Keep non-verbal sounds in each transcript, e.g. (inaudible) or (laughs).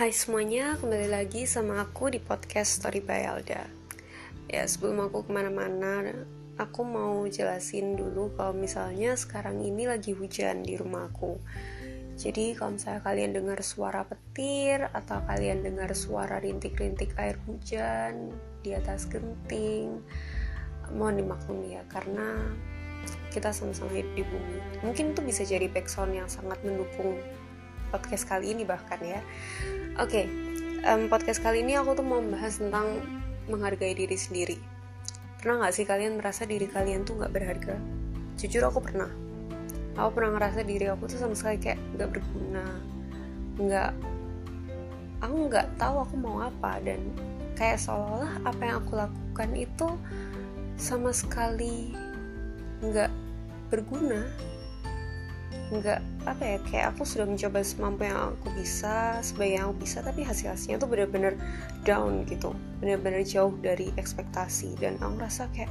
Hai semuanya, kembali lagi sama aku di podcast Story by Alda. Ya sebelum aku ke mana-mana, aku mau jelasin dulu kalau misalnya sekarang ini lagi hujan di rumahku Jadi kalau misalnya kalian dengar suara petir atau kalian dengar suara rintik-rintik air hujan di atas genting Mohon dimaklumi ya, karena kita sama-sama hidup di bumi. Mungkin itu bisa jadi background yang sangat mendukung podcast kali ini bahkan ya. Oke, okay, um, podcast kali ini aku tuh mau membahas tentang menghargai diri sendiri. Pernah gak sih kalian merasa diri kalian tuh gak berharga? Jujur aku pernah. Aku pernah ngerasa diri aku tuh sama sekali kayak gak berguna, nggak, aku nggak tahu aku mau apa dan kayak seolah-olah apa yang aku lakukan itu sama sekali nggak berguna nggak apa ya kayak aku sudah mencoba semampu yang aku bisa sebaik yang aku bisa tapi hasil hasilnya tuh bener-bener down gitu. Bener-bener jauh dari ekspektasi. Dan aku rasa kayak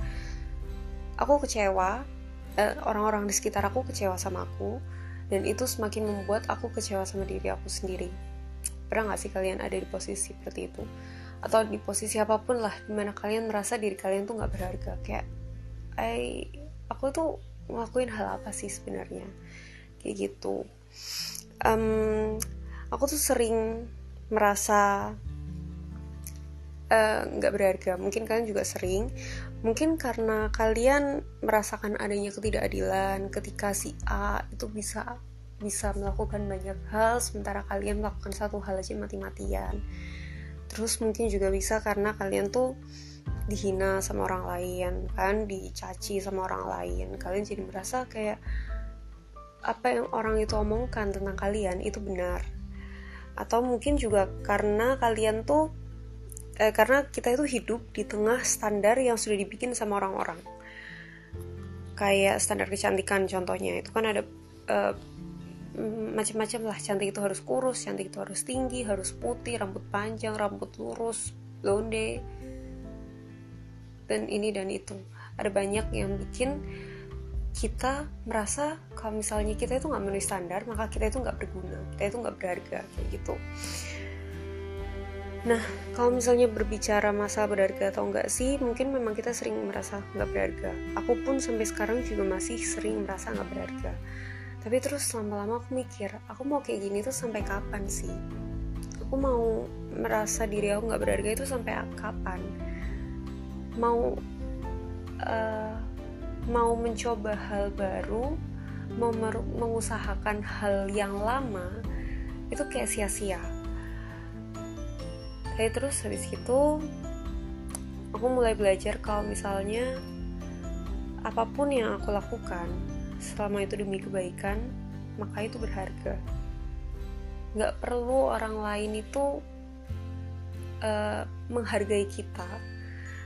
aku kecewa eh, orang-orang di sekitar aku kecewa sama aku dan itu semakin membuat aku kecewa sama diri aku sendiri. Pernah gak sih kalian ada di posisi seperti itu? Atau di posisi apa pun lah di mana kalian merasa diri kalian tuh nggak berharga. Kayak I, aku tuh ngelakuin hal apa sih sebenarnya kayak gitu. Um, aku tuh sering merasa eh, nggak uh, berharga. Mungkin kalian juga sering. Mungkin karena kalian merasakan adanya ketidakadilan ketika si A itu bisa bisa melakukan banyak hal sementara kalian melakukan satu hal aja mati-matian. Terus mungkin juga bisa karena kalian tuh dihina sama orang lain kan dicaci sama orang lain. Kalian jadi merasa kayak apa yang orang itu omongkan tentang kalian itu benar. Atau mungkin juga karena kalian tuh eh, karena kita itu hidup di tengah standar yang sudah dibikin sama orang-orang. Kayak standar kecantikan contohnya itu kan ada eh, macam-macam lah. Cantik itu harus kurus cantik itu harus tinggi harus putih rambut panjang rambut lurus blonde. Dan ini dan itu. Ada banyak yang bikin kita merasa kalau misalnya kita itu nggak memenuhi standar maka kita itu nggak berguna kita itu nggak berharga kayak gitu. Nah kalau misalnya berbicara masalah berharga atau enggak sih mungkin memang kita sering merasa nggak berharga. Aku pun sampai sekarang juga masih sering merasa nggak berharga. Tapi terus lama-lama aku mikir aku mau kayak gini tuh sampai kapan sih? Aku mau merasa diri aku nggak berharga itu sampai kapan? Mau uh, mau mencoba hal baru mau mengusahakan hal yang lama itu kayak sia-sia. Kayak terus habis itu aku mulai belajar kalau misalnya apa pun yang aku lakukan selama itu demi kebaikan maka itu berharga. Nggak perlu orang lain itu uh, menghargai kita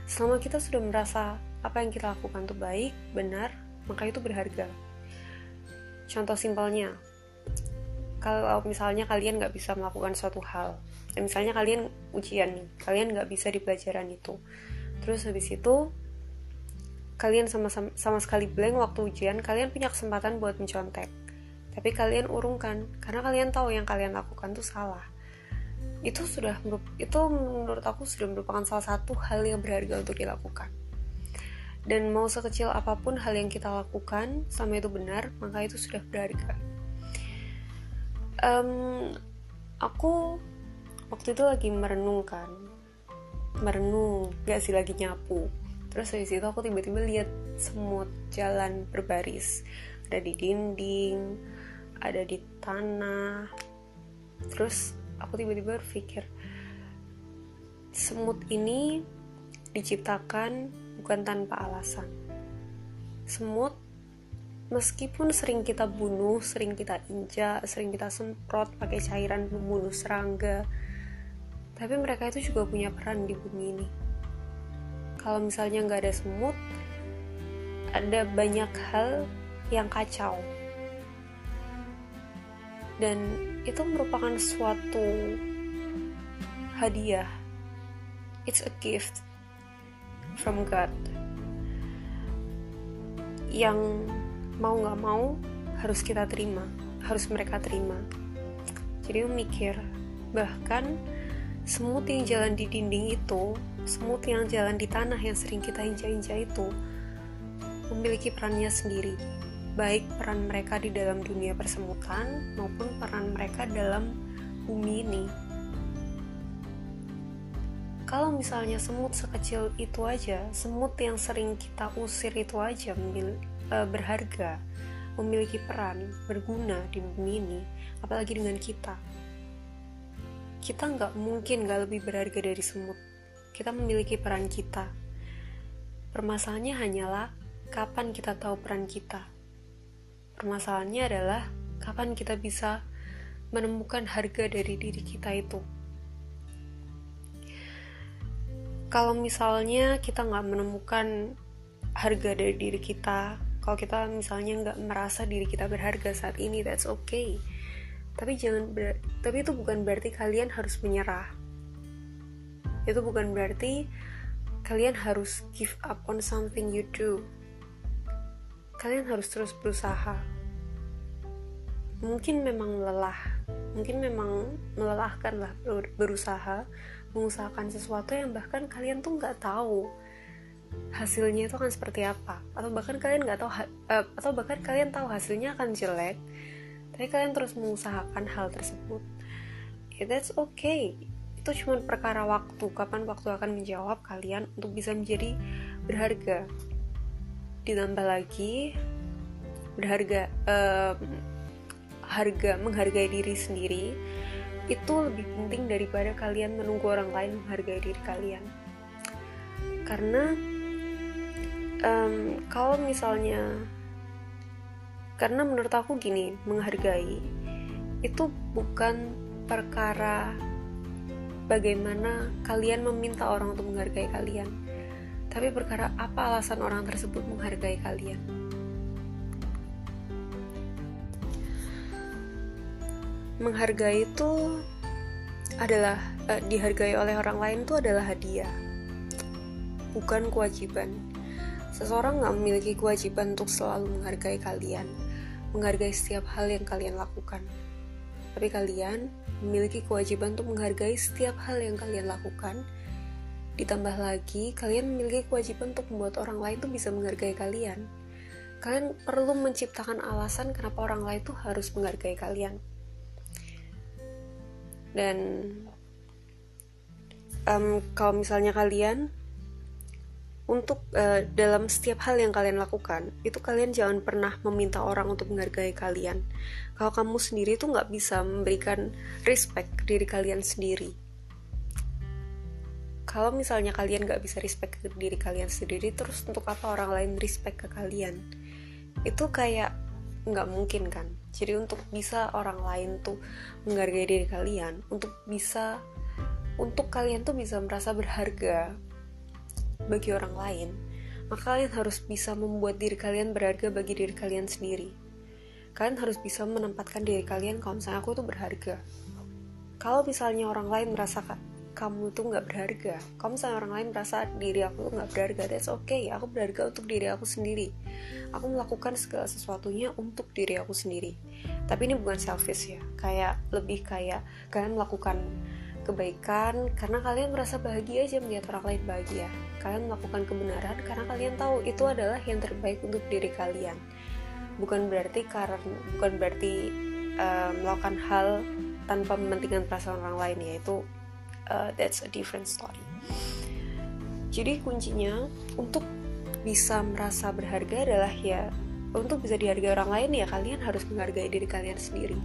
selama kita sudah merasa apa yang kita lakukan itu baik, benar, maka itu berharga. Contoh simpelnya, kalau misalnya kalian nggak bisa melakukan suatu hal, dan misalnya kalian ujian nih, kalian nggak bisa di pelajaran itu, terus habis itu kalian sama, sama sama sekali blank waktu ujian, kalian punya kesempatan buat mencontek, tapi kalian urungkan karena kalian tahu yang kalian lakukan itu salah. Itu sudah itu menurut aku sudah merupakan salah satu hal yang berharga untuk dilakukan. Dan mau sekecil apa pun hal yang kita lakukan sama itu benar maka itu sudah berharga. Um, aku waktu itu lagi merenungkan merenung gak sih lagi nyapu. Terus dari situ aku tiba-tiba lihat semut jalan berbaris. Ada di dinding ada di tanah. Terus aku tiba-tiba berpikir semut ini diciptakan bukan tanpa alasan. Semut, meskipun sering kita bunuh, sering kita injak, sering kita semprot pakai cairan pembunuh serangga, tapi mereka itu juga punya peran di bumi ini. Kalau misalnya nggak ada semut, ada banyak hal yang kacau. Dan itu merupakan suatu hadiah. It's a gift from God. Yang mau nggak mau harus kita terima harus mereka terima. Jadi mikir bahkan semut yang jalan di dinding itu semut yang jalan di tanah yang sering kita injak-injak itu memiliki perannya sendiri baik peran mereka di dalam dunia persemutan maupun peran mereka dalam bumi ini kalau misalnya semut sekecil itu aja, semut yang sering kita usir itu aja memil, e, berharga, memiliki peran, berguna di bumi ini, apalagi dengan kita. Kita nggak mungkin nggak lebih berharga dari semut. Kita memiliki peran kita. Permasalahannya hanyalah kapan kita tahu peran kita. Permasalahannya adalah kapan kita bisa menemukan harga dari diri kita itu. kalau misalnya kita nggak menemukan harga dari diri kita kalau kita misalnya nggak merasa diri kita berharga saat ini that's okay. Tapi jangan ber tapi itu bukan berarti kalian harus menyerah. Itu bukan berarti kalian harus give up on something you do kalian harus terus berusaha. Mungkin memang lelah. Mungkin memang melelahkan lah berusaha mengusahakan sesuatu yang bahkan kalian tuh nggak tahu hasilnya itu akan seperti apa. Atau bahkan kalian nggak tahu uh, atau bahkan kalian tahu hasilnya akan jelek tapi kalian terus mengusahakan hal tersebut. Yeah, that's okay. Itu cuma perkara waktu kapan waktu akan menjawab kalian untuk bisa menjadi berharga ditambah lagi berharga uh, harga menghargai diri sendiri itu lebih penting daripada kalian menunggu orang lain menghargai diri kalian. Karena um, kalau misalnya karena menurut aku gini menghargai itu bukan perkara bagaimana kalian meminta orang untuk menghargai kalian tapi perkara apa alasan orang tersebut menghargai kalian? Menghargai itu adalah uh, dihargai oleh orang lain itu adalah hadiah bukan kewajiban. Seseorang nggak memiliki kewajiban untuk selalu menghargai kalian menghargai setiap hal yang kalian lakukan. Tapi kalian memiliki kewajiban untuk menghargai setiap hal yang kalian lakukan ditambah lagi kalian memiliki kewajiban untuk membuat orang lain tuh bisa menghargai kalian. Kalian perlu menciptakan alasan kenapa orang lain tuh harus menghargai kalian. Dan um, kalau misalnya kalian untuk uh, dalam setiap hal yang kalian lakukan itu kalian jangan pernah meminta orang untuk menghargai kalian. Kalau kamu sendiri tuh nggak bisa memberikan respect ke diri kalian sendiri kalau misalnya kalian nggak bisa respect ke diri kalian sendiri terus untuk apa orang lain respect ke kalian? Itu kayak nggak mungkin kan? Jadi untuk bisa orang lain tuh menghargai diri kalian untuk bisa untuk kalian tuh bisa merasa berharga bagi orang lain maka kalian harus bisa membuat diri kalian berharga bagi diri kalian sendiri. Kalian harus bisa menempatkan diri kalian kalau misalnya aku tuh berharga. Kalau misalnya orang lain merasakan kamu tuh nggak berharga. Kalau misalnya orang lain merasa diri aku tuh nggak berharga that's okay. Aku berharga untuk diri aku sendiri. Aku melakukan segala sesuatunya untuk diri aku sendiri. Tapi ini bukan selfish ya. Kayak lebih kayak kalian melakukan kebaikan karena kalian merasa bahagia aja melihat orang lain bahagia. Kalian melakukan kebenaran karena kalian tahu itu adalah yang terbaik untuk diri kalian. Bukan berarti karena bukan berarti uh, melakukan hal tanpa mementingkan perasaan orang lain yaitu uh, that's a different story. Jadi kuncinya untuk bisa merasa berharga adalah ya untuk bisa dihargai orang lain ya kalian harus menghargai diri kalian sendiri.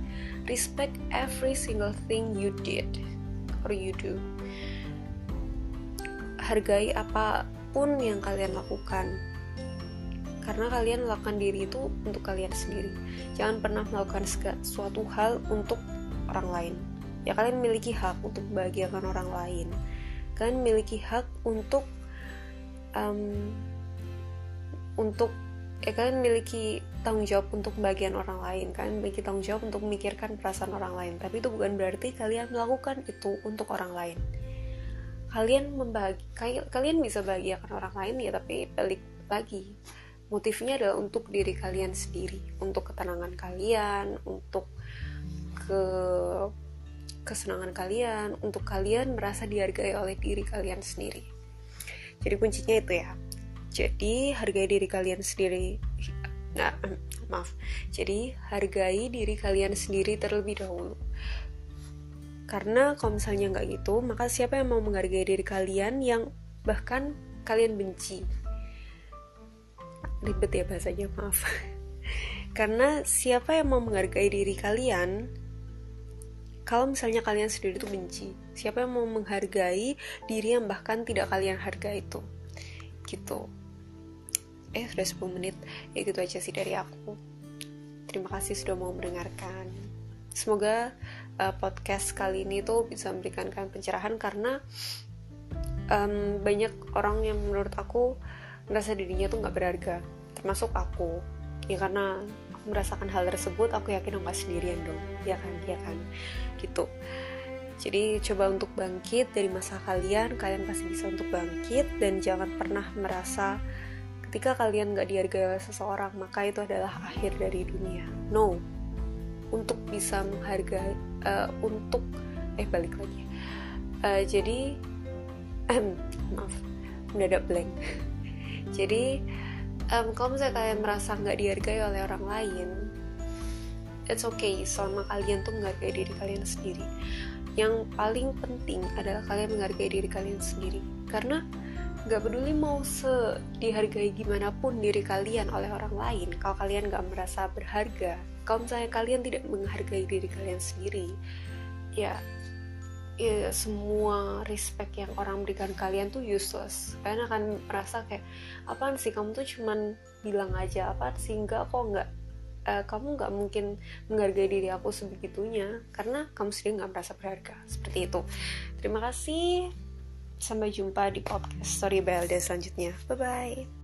Respect every single thing you did or you do. Hargai apa pun yang kalian lakukan. Karena kalian melakukan diri itu untuk kalian sendiri. Jangan pernah melakukan suatu hal untuk orang lain ya kalian memiliki hak untuk membahagiakan orang lain. Kalian memiliki hak untuk um, untuk eh kalian memiliki tanggung jawab untuk bagian orang lain. Kalian memiliki tanggung jawab untuk memikirkan perasaan orang lain. Tapi itu bukan berarti kalian melakukan itu untuk orang lain. Kalian membagi kalian bisa bahagiakan orang lain ya tapi balik lagi. Motifnya adalah untuk diri kalian sendiri untuk ketenangan kalian untuk ke kesenangan kalian, untuk kalian merasa dihargai oleh diri kalian sendiri. Jadi kuncinya itu ya. Jadi hargai diri kalian sendiri. Nah, maaf. Jadi hargai diri kalian sendiri terlebih dahulu. Karena kalau misalnya nggak gitu, maka siapa yang mau menghargai diri kalian yang bahkan kalian benci? Ribet ya bahasanya, maaf. (laughs) Karena siapa yang mau menghargai diri kalian kalau misalnya kalian sendiri itu benci siapa yang mau menghargai diri yang bahkan tidak kalian hargai itu? Gitu. Eh sudah 10 menit. Ya gitu aja sih dari aku. Terima kasih sudah mau mendengarkan. Semoga uh, podcast kali ini tuh bisa memberikan kalian pencerahan karena um, banyak orang yang menurut aku merasa dirinya tuh nggak berharga. Termasuk aku. Ya karena merasakan hal tersebut aku yakin aku gak sendirian dong. Ya kan? Ya kan? Gitu. Jadi coba untuk bangkit dari masa kalian kalian pasti bisa untuk bangkit dan jangan pernah merasa ketika kalian gak dihargai oleh seseorang maka itu adalah akhir dari dunia. No. Untuk bisa menghargai uh, untuk eh balik lagi. Uh, jadi (clears throat) maaf mendadak blank. (laughs) Jadi um, kalau misalnya kalian merasa nggak dihargai oleh orang lain it's okay selama kalian tuh menghargai diri kalian sendiri. Yang paling penting adalah kalian menghargai diri kalian sendiri. Karena nggak peduli mau se dihargai gimana pun diri kalian oleh orang lain kalau kalian nggak merasa berharga kalau misalnya kalian tidak menghargai diri kalian sendiri ya ya, semua respect yang orang berikan kalian tuh useless. Kalian akan merasa kayak apaan sih? Kamu tuh cuman bilang aja apa sih? Enggak kok enggak. Uh, kamu nggak mungkin menghargai diri aku sebegitunya karena kamu sendiri nggak merasa berharga. Seperti itu. Terima kasih. Sampai jumpa di podcast story BLD selanjutnya. Bye bye